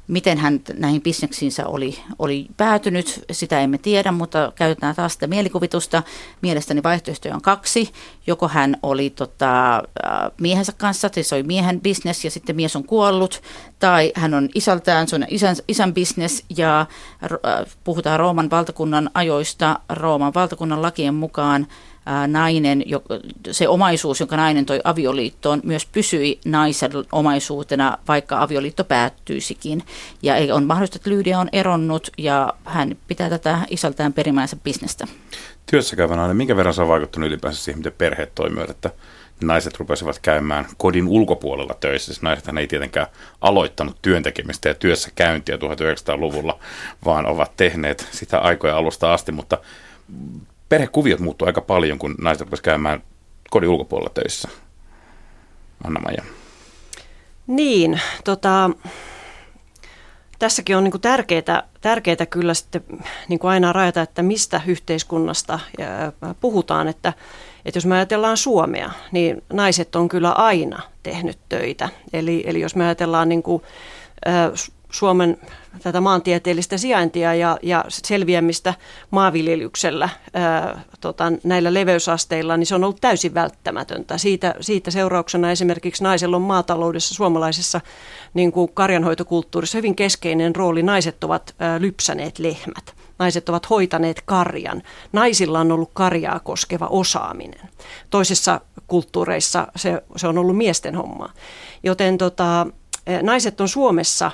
Miten hän näihin bisneksiinsä oli, oli päätynyt, sitä emme tiedä, mutta käytetään taas sitä mielikuvitusta. Mielestäni vaihtoehtoja on kaksi. Joko hän oli tota, äh, miehensä kanssa, se oli miehen bisnes ja sitten mies on kuollut, tai hän on isältään, se on isän, isän bisnes ja äh, puhutaan Rooman valtakunnan ajoista. Rooman valtakunnan lakien mukaan nainen, se omaisuus, jonka nainen toi avioliittoon, myös pysyi naisen omaisuutena, vaikka avioliitto päättyisikin. Ja on mahdollista, että Lyydia on eronnut ja hän pitää tätä isältään perimäänsä bisnestä. Työssäkäyvä nainen, minkä verran se on vaikuttanut ylipäänsä siihen, miten perheet toimivat, että naiset rupesivat käymään kodin ulkopuolella töissä. Siis naiset ei tietenkään aloittanut työntekemistä ja työssä käyntiä 1900-luvulla, vaan ovat tehneet sitä aikoja alusta asti, mutta perhekuviot muuttuu aika paljon, kun naiset rupesivat käymään kodin ulkopuolella töissä. Anna-Maija. Niin, tota, tässäkin on niin tärkeää, tärkeää kyllä sitten niin kuin aina rajata, että mistä yhteiskunnasta puhutaan, että, että jos me ajatellaan Suomea, niin naiset on kyllä aina tehnyt töitä. Eli, eli jos me ajatellaan niin kuin, Suomen tätä maantieteellistä sijaintia ja, ja selviämistä maanviljelyksellä ää, tota, näillä leveysasteilla, niin se on ollut täysin välttämätöntä. Siitä, siitä seurauksena esimerkiksi naisella on maataloudessa, suomalaisessa niin kuin karjanhoitokulttuurissa hyvin keskeinen rooli. Naiset ovat ää, lypsäneet lehmät. Naiset ovat hoitaneet karjan. Naisilla on ollut karjaa koskeva osaaminen. Toisissa kulttuureissa se, se on ollut miesten hommaa. Joten tota, naiset on Suomessa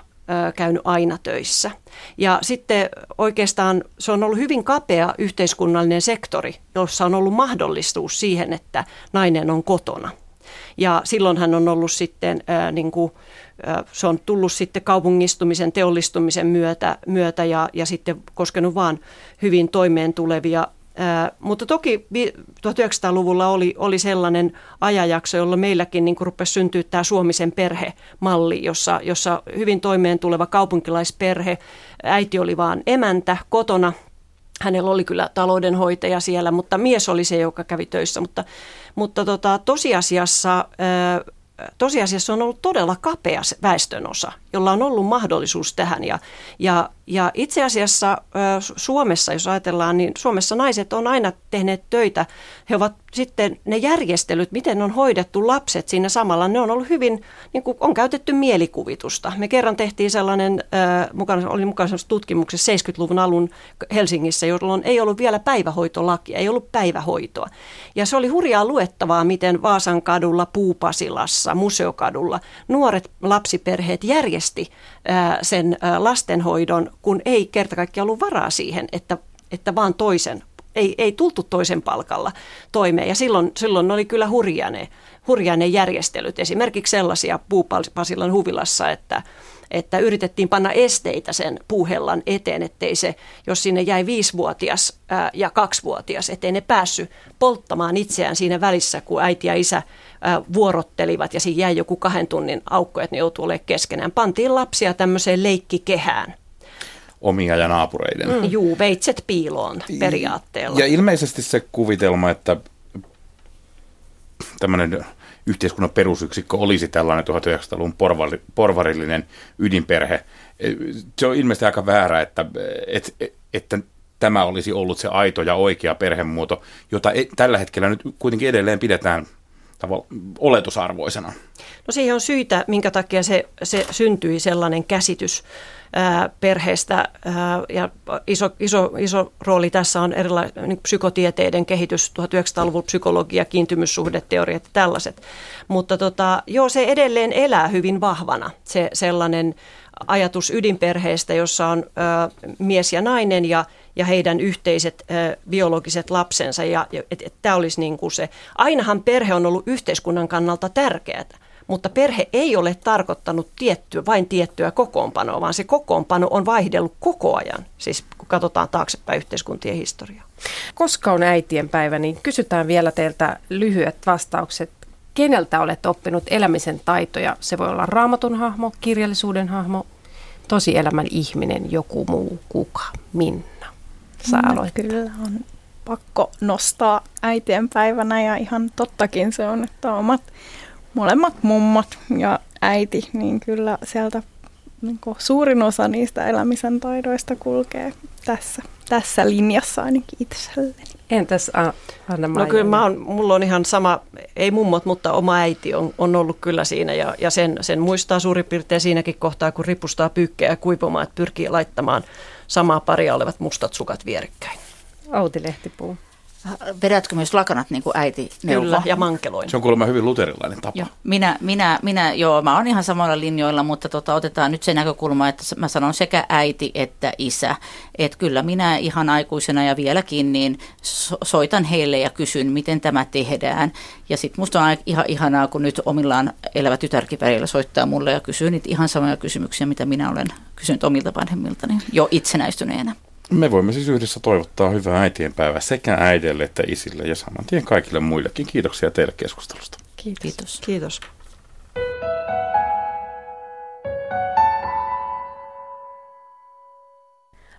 käynyt aina töissä. Ja sitten oikeastaan se on ollut hyvin kapea yhteiskunnallinen sektori, jossa on ollut mahdollisuus siihen, että nainen on kotona. Ja silloin hän on ollut sitten, ää, niin kuin, ää, se on tullut sitten kaupungistumisen, teollistumisen myötä, myötä ja, ja sitten koskenut vaan hyvin toimeen tulevia mutta toki 1900-luvulla oli, oli sellainen ajanjakso, jolla meilläkin niin rupesi syntyä tämä Suomisen perhemalli, jossa, jossa hyvin toimeen tuleva kaupunkilaisperhe, äiti oli vaan emäntä kotona, hänellä oli kyllä taloudenhoitaja siellä, mutta mies oli se, joka kävi töissä. Mutta, mutta tota, tosiasiassa tosiasiassa on ollut todella kapea väestönosa, jolla on ollut mahdollisuus tähän. Ja, ja, ja itse asiassa Suomessa, jos ajatellaan, niin Suomessa naiset on aina tehneet töitä. He ovat sitten ne järjestelyt, miten on hoidettu lapset siinä samalla, ne on ollut hyvin, niin kuin on käytetty mielikuvitusta. Me kerran tehtiin sellainen, äh, mukana, oli mukana tutkimuksessa 70-luvun alun Helsingissä, jolloin ei ollut vielä päivähoitolakia, ei ollut päivähoitoa. Ja se oli hurjaa luettavaa, miten Vaasan kadulla, Puupasilassa, Museokadulla nuoret lapsiperheet järjesti äh, sen äh, lastenhoidon, kun ei kerta kaikkiaan ollut varaa siihen, että että vaan toisen ei, ei tultu toisen palkalla toimeen. Ja silloin, silloin oli kyllä hurja ne, hurja ne järjestelyt. Esimerkiksi sellaisia Puupasilan huvilassa, että, että yritettiin panna esteitä sen puuhellan eteen, ettei se, jos sinne jäi viisivuotias ää, ja kaksivuotias, ettei ne päässyt polttamaan itseään siinä välissä, kun äiti ja isä ää, vuorottelivat ja siinä jäi joku kahden tunnin aukko, että ne joutuu olemaan keskenään. Pantiin lapsia tämmöiseen leikkikehään omia ja naapureiden. Mm. Juu, veitset piiloon periaatteella. Ja ilmeisesti se kuvitelma, että tämmöinen yhteiskunnan perusyksikkö olisi tällainen 1900-luvun porvari, porvarillinen ydinperhe. Se on ilmeisesti aika väärä, että, että, että tämä olisi ollut se aito ja oikea perhemuoto, jota e, tällä hetkellä nyt kuitenkin edelleen pidetään oletusarvoisena. No siihen on syitä, minkä takia se, se syntyi sellainen käsitys perheestä. Ja iso, iso, iso rooli tässä on erilainen niin psykotieteiden kehitys, 1900-luvun psykologia, kiintymyssuhdeteoriat ja tällaiset. Mutta tota, joo, se edelleen elää hyvin vahvana, se sellainen ajatus ydinperheestä, jossa on ää, mies ja nainen ja ja heidän yhteiset ö, biologiset lapsensa. Ja, ja et, et tämä olisi niin kuin se. Ainahan perhe on ollut yhteiskunnan kannalta tärkeää, mutta perhe ei ole tarkoittanut tiettyä, vain tiettyä kokoonpanoa, vaan se kokoonpano on vaihdellut koko ajan, siis kun katsotaan taaksepäin yhteiskuntien historiaa. Koska on äitien päivä, niin kysytään vielä teiltä lyhyet vastaukset. Keneltä olet oppinut elämisen taitoja? Se voi olla raamatun hahmo, kirjallisuuden hahmo, tosielämän ihminen, joku muu, kuka, minna. Saa no, Kyllä on pakko nostaa äitien päivänä ja ihan tottakin se on, että omat molemmat mummot ja äiti, niin kyllä sieltä niin suurin osa niistä elämisen taidoista kulkee tässä, tässä linjassa ainakin itselleni. Entäs Anna No kyllä mä on, mulla on ihan sama, ei mummot, mutta oma äiti on, on ollut kyllä siinä ja, ja sen, sen muistaa suurin piirtein siinäkin kohtaa, kun ripustaa pyykkejä kuivumaan, että pyrkii laittamaan samaa paria olevat mustat sukat vierekkäin. Outi Lehtipuu. Vedätkö myös lakanat niin kuin äiti neuvoo? Kyllä, ja mankeloin. Se on kuulemma hyvin luterilainen tapa. Joo. Minä, minä, minä, joo, mä oon ihan samoilla linjoilla, mutta tota, otetaan nyt se näkökulma, että mä sanon sekä äiti että isä. Että kyllä minä ihan aikuisena ja vieläkin niin so- soitan heille ja kysyn, miten tämä tehdään. Ja sitten musta on ihan ihanaa, kun nyt omillaan elävä tytärkipärillä soittaa mulle ja kysyy niitä ihan samoja kysymyksiä, mitä minä olen kysynyt omilta vanhemmiltani jo itsenäistyneenä. Me voimme siis yhdessä toivottaa hyvää äitienpäivää sekä äidille että isille ja saman tien kaikille muillekin. Kiitoksia teille keskustelusta. Kiitos. Kiitos. Kiitos.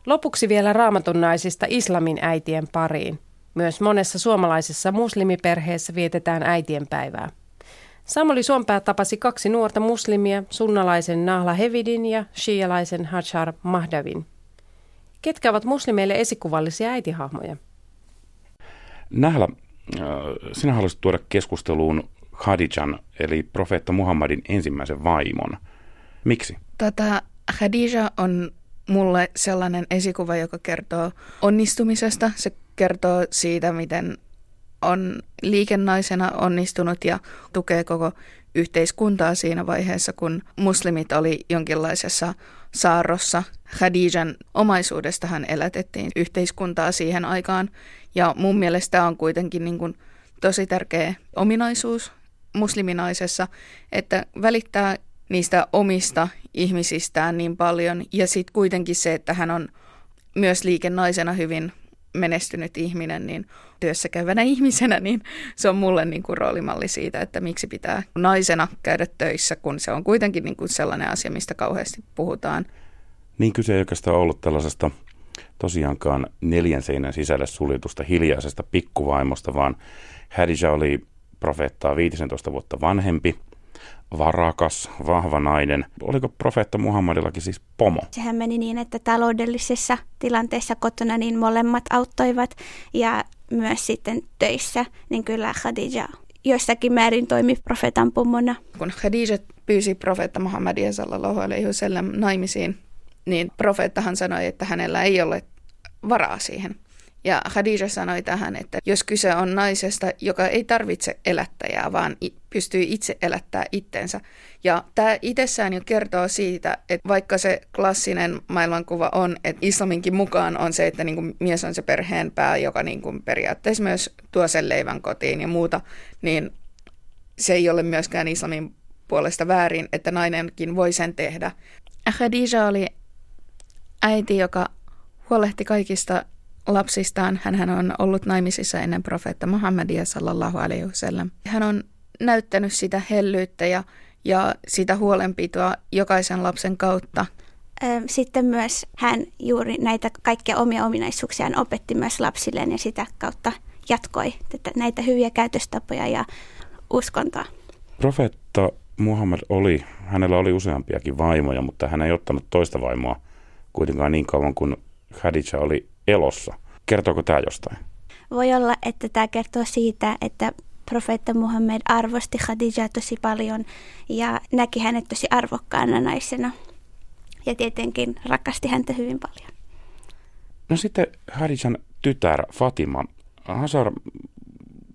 Lopuksi vielä raamatun naisista islamin äitien pariin. Myös monessa suomalaisessa muslimiperheessä vietetään äitien päivää. Samuli Suompää tapasi kaksi nuorta muslimia, sunnalaisen Nahla Hevidin ja shialaisen Hajar Mahdavin. Ketkä ovat muslimeille esikuvallisia äitihahmoja? Nahla, äh, sinä haluaisit tuoda keskusteluun Khadijan, eli profeetta Muhammadin ensimmäisen vaimon. Miksi? Tota, Khadija on mulle sellainen esikuva, joka kertoo onnistumisesta. Se kertoo siitä, miten on liikennaisena onnistunut ja tukee koko yhteiskuntaa siinä vaiheessa, kun muslimit oli jonkinlaisessa saarrossa. Khadijan omaisuudestahan elätettiin yhteiskuntaa siihen aikaan ja mun mielestä on kuitenkin niin kuin tosi tärkeä ominaisuus musliminaisessa, että välittää niistä omista ihmisistään niin paljon ja sitten kuitenkin se, että hän on myös liikennaisena hyvin menestynyt ihminen, niin työssä käyvänä ihmisenä, niin se on mulle niin kuin roolimalli siitä, että miksi pitää naisena käydä töissä, kun se on kuitenkin niin kuin sellainen asia, mistä kauheasti puhutaan. Niin kyse ei oikeastaan ollut tällaisesta tosiaankaan neljän seinän sisälle suljetusta hiljaisesta pikkuvaimosta, vaan Hadija oli profeettaa 15 vuotta vanhempi – varakas, vahva nainen. Oliko profeetta Muhammadillakin siis pomo? Sehän meni niin, että taloudellisessa tilanteessa kotona niin molemmat auttoivat ja myös sitten töissä, niin kyllä Khadija jossakin määrin toimi profeetan pomona. Kun Khadija pyysi profeetta Muhammadia sallallahu alaihi naimisiin, niin profeettahan sanoi, että hänellä ei ole varaa siihen. Ja Khadija sanoi tähän, että jos kyse on naisesta, joka ei tarvitse elättäjää, vaan pystyy itse elättää itsensä. Ja tämä itsessään jo kertoo siitä, että vaikka se klassinen maailmankuva on, että islaminkin mukaan on se, että niin kuin mies on se perheen pää, joka niin kuin periaatteessa myös tuo sen leivän kotiin ja muuta, niin se ei ole myöskään islamin puolesta väärin, että nainenkin voi sen tehdä. Khadija oli äiti, joka huolehti kaikista lapsistaan. Hän on ollut naimisissa ennen profeetta Muhammadia sallallahu alaihi wasallam. Hän on näyttänyt sitä hellyyttä ja, ja sitä huolenpitoa jokaisen lapsen kautta. Sitten myös hän juuri näitä kaikkia omia ominaisuuksiaan opetti myös lapsilleen ja sitä kautta jatkoi tätä, näitä hyviä käytöstapoja ja uskontoa. Profeetta Muhammad oli, hänellä oli useampiakin vaimoja, mutta hän ei ottanut toista vaimoa kuitenkaan niin kauan kuin Khadija oli elossa. Kertooko tämä jostain? Voi olla, että tämä kertoo siitä, että profeetta Muhammed arvosti Khadijaa tosi paljon ja näki hänet tosi arvokkaana naisena. Ja tietenkin rakasti häntä hyvin paljon. No sitten Khadijan tytär Fatima. Hazar,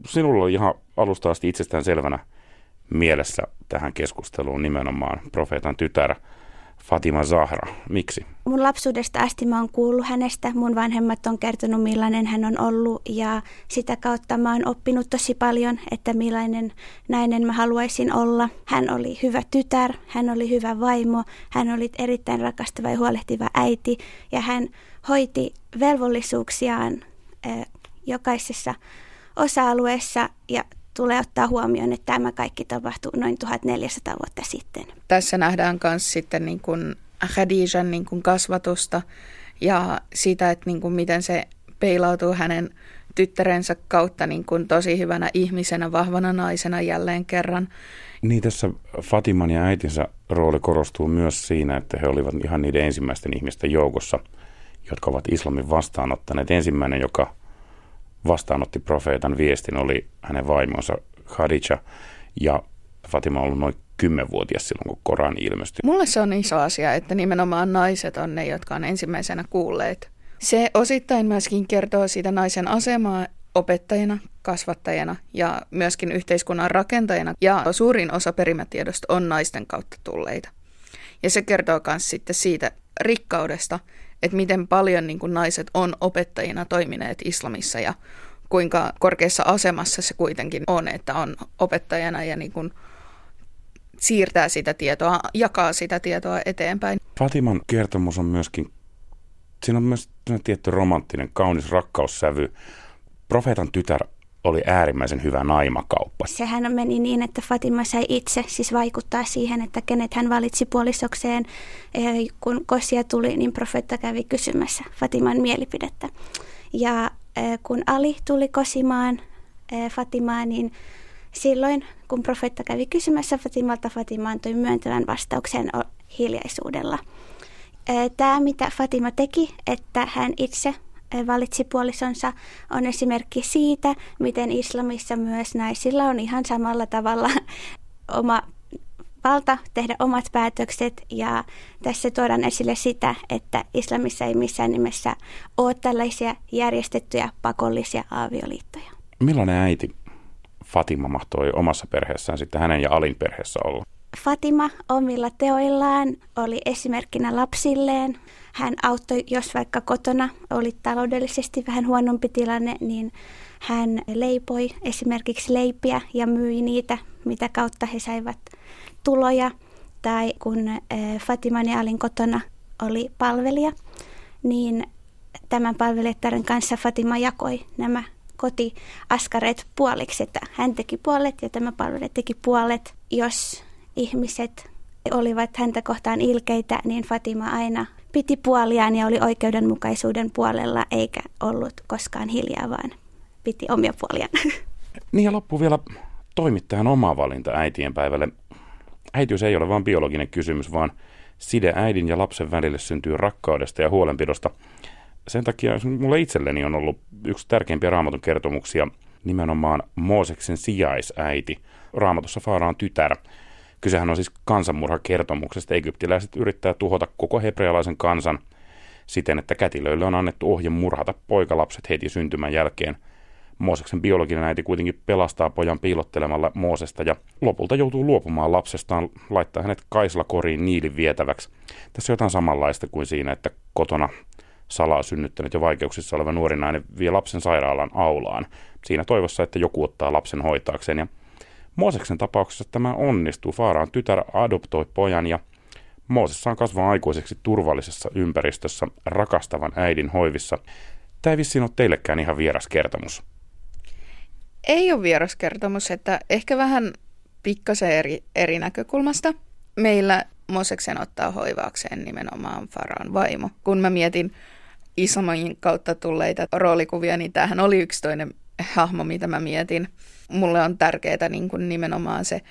sinulla oli ihan alusta asti itsestään selvänä mielessä tähän keskusteluun nimenomaan profeetan tytär. Fatima Zahra. Miksi? Mun lapsuudesta asti mä oon kuullut hänestä. Mun vanhemmat on kertonut millainen hän on ollut ja sitä kautta mä oon oppinut tosi paljon, että millainen nainen mä haluaisin olla. Hän oli hyvä tytär, hän oli hyvä vaimo, hän oli erittäin rakastava ja huolehtiva äiti ja hän hoiti velvollisuuksiaan eh, jokaisessa osa-alueessa ja tulee ottaa huomioon, että tämä kaikki tapahtui noin 1400 vuotta sitten. Tässä nähdään myös sitten niin kuin Khadijan niin kuin kasvatusta ja sitä, että niin kuin miten se peilautuu hänen tyttärensä kautta niin kuin tosi hyvänä ihmisenä, vahvana naisena jälleen kerran. Niin tässä Fatiman ja äitinsä rooli korostuu myös siinä, että he olivat ihan niiden ensimmäisten ihmisten joukossa, jotka ovat islamin vastaanottaneet. Ensimmäinen, joka vastaanotti profeetan viestin, oli hänen vaimonsa Khadija ja Fatima on ollut noin kymmenvuotias silloin, kun Koran ilmestyi. Mulle se on iso asia, että nimenomaan naiset on ne, jotka on ensimmäisenä kuulleet. Se osittain myöskin kertoo siitä naisen asemaa opettajana, kasvattajana ja myöskin yhteiskunnan rakentajana. Ja suurin osa perimätiedosta on naisten kautta tulleita. Ja se kertoo myös sitten siitä rikkaudesta, että miten paljon niin kuin naiset on opettajina toimineet islamissa ja kuinka korkeassa asemassa se kuitenkin on, että on opettajana ja niin kuin siirtää sitä tietoa, jakaa sitä tietoa eteenpäin. Fatiman kertomus on myöskin, siinä on myös tietty romanttinen, kaunis rakkaussävy. Profeetan tytär oli äärimmäisen hyvä naimakauppa. Sehän meni niin, että Fatima sai itse siis vaikuttaa siihen, että kenet hän valitsi puolisokseen. Kun kosia tuli, niin profeetta kävi kysymässä Fatiman mielipidettä. Ja kun Ali tuli kosimaan Fatimaa, niin silloin kun profeetta kävi kysymässä Fatimalta, Fatima antoi myöntävän vastauksen hiljaisuudella. Tämä, mitä Fatima teki, että hän itse valitsi puolisonsa, on esimerkki siitä, miten islamissa myös naisilla on ihan samalla tavalla [LAUGHS] oma valta tehdä omat päätökset ja tässä tuodaan esille sitä, että islamissa ei missään nimessä ole tällaisia järjestettyjä pakollisia avioliittoja. Millainen äiti Fatima mahtoi omassa perheessään sitten hänen ja Alin perheessä olla? Fatima omilla teoillaan oli esimerkkinä lapsilleen. Hän auttoi, jos vaikka kotona oli taloudellisesti vähän huonompi tilanne, niin hän leipoi esimerkiksi leipiä ja myi niitä, mitä kautta he saivat tuloja. Tai kun eh, Fatiman ja Alin kotona oli palvelija, niin tämän palvelijattaren kanssa Fatima jakoi nämä kotiaskareet puoliksi, että hän teki puolet ja tämä palvelija teki puolet. Jos ihmiset olivat häntä kohtaan ilkeitä, niin Fatima aina piti puoliaan ja oli oikeudenmukaisuuden puolella, eikä ollut koskaan hiljaa, vaan piti omia puoliaan. [LAUGHS] Niin ja loppu vielä toimittajan oma valinta äitien päivälle. Äitiys ei ole vain biologinen kysymys, vaan side äidin ja lapsen välille syntyy rakkaudesta ja huolenpidosta. Sen takia mulle itselleni on ollut yksi tärkeimpiä raamatun kertomuksia nimenomaan Mooseksen sijaisäiti. Raamatussa Faaraan tytär. Kysehän on siis kansanmurhakertomuksesta. Egyptiläiset yrittää tuhota koko hebrealaisen kansan siten, että kätilöille on annettu ohje murhata poikalapset heti syntymän jälkeen. Mooseksen biologinen äiti kuitenkin pelastaa pojan piilottelemalla Moosesta ja lopulta joutuu luopumaan lapsestaan, laittaa hänet kaislakoriin niilin vietäväksi. Tässä on jotain samanlaista kuin siinä, että kotona salaa synnyttänyt ja vaikeuksissa oleva nuori nainen vie lapsen sairaalan aulaan siinä toivossa, että joku ottaa lapsen hoitaakseen. Ja Mooseksen tapauksessa tämä onnistuu. Faaraan tytär adoptoi pojan ja Mooses saa kasvaa aikuiseksi turvallisessa ympäristössä rakastavan äidin hoivissa. Tämä ei vissiin ole teillekään ihan vieras kertomus. Ei ole vieras kertomus, että ehkä vähän pikkasen eri, eri näkökulmasta. Meillä Moseksen ottaa hoivaakseen nimenomaan Faraan vaimo. Kun mä mietin islamin kautta tulleita roolikuvia, niin tämähän oli yksi toinen hahmo, mitä mä mietin. Mulle on tärkeää niin kuin nimenomaan se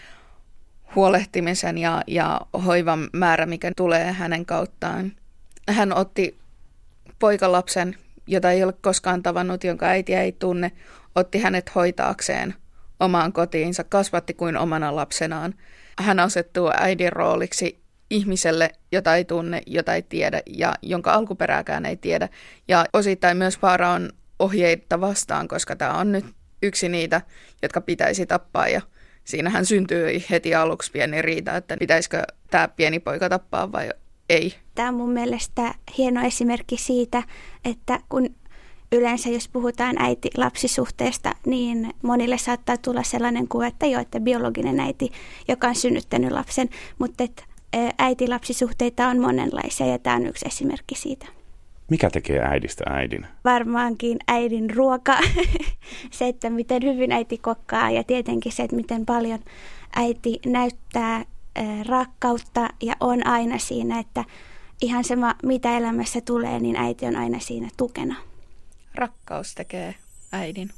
huolehtimisen ja, ja hoivan määrä, mikä tulee hänen kauttaan. Hän otti poikalapsen, jota ei ole koskaan tavannut, jonka äiti ei tunne, otti hänet hoitaakseen omaan kotiinsa, kasvatti kuin omana lapsenaan. Hän asettuu äidin rooliksi ihmiselle, jota ei tunne, jota ei tiedä ja jonka alkuperääkään ei tiedä. Ja osittain myös vaara on ohjeita vastaan, koska tämä on nyt yksi niitä, jotka pitäisi tappaa ja siinähän syntyy heti aluksi pieni riita, että pitäisikö tämä pieni poika tappaa vai ei. Tämä on mun mielestä hieno esimerkki siitä, että kun yleensä jos puhutaan äiti-lapsisuhteesta, niin monille saattaa tulla sellainen kuva, että jo, että biologinen äiti, joka on synnyttänyt lapsen, mutta että äiti-lapsisuhteita on monenlaisia ja tämä on yksi esimerkki siitä. Mikä tekee äidistä äidin? Varmaankin äidin ruoka, [LAUGHS] se, että miten hyvin äiti kokkaa ja tietenkin se, että miten paljon äiti näyttää rakkautta ja on aina siinä, että ihan sama mitä elämässä tulee, niin äiti on aina siinä tukena. Rakkaus tekee äidin.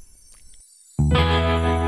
thank you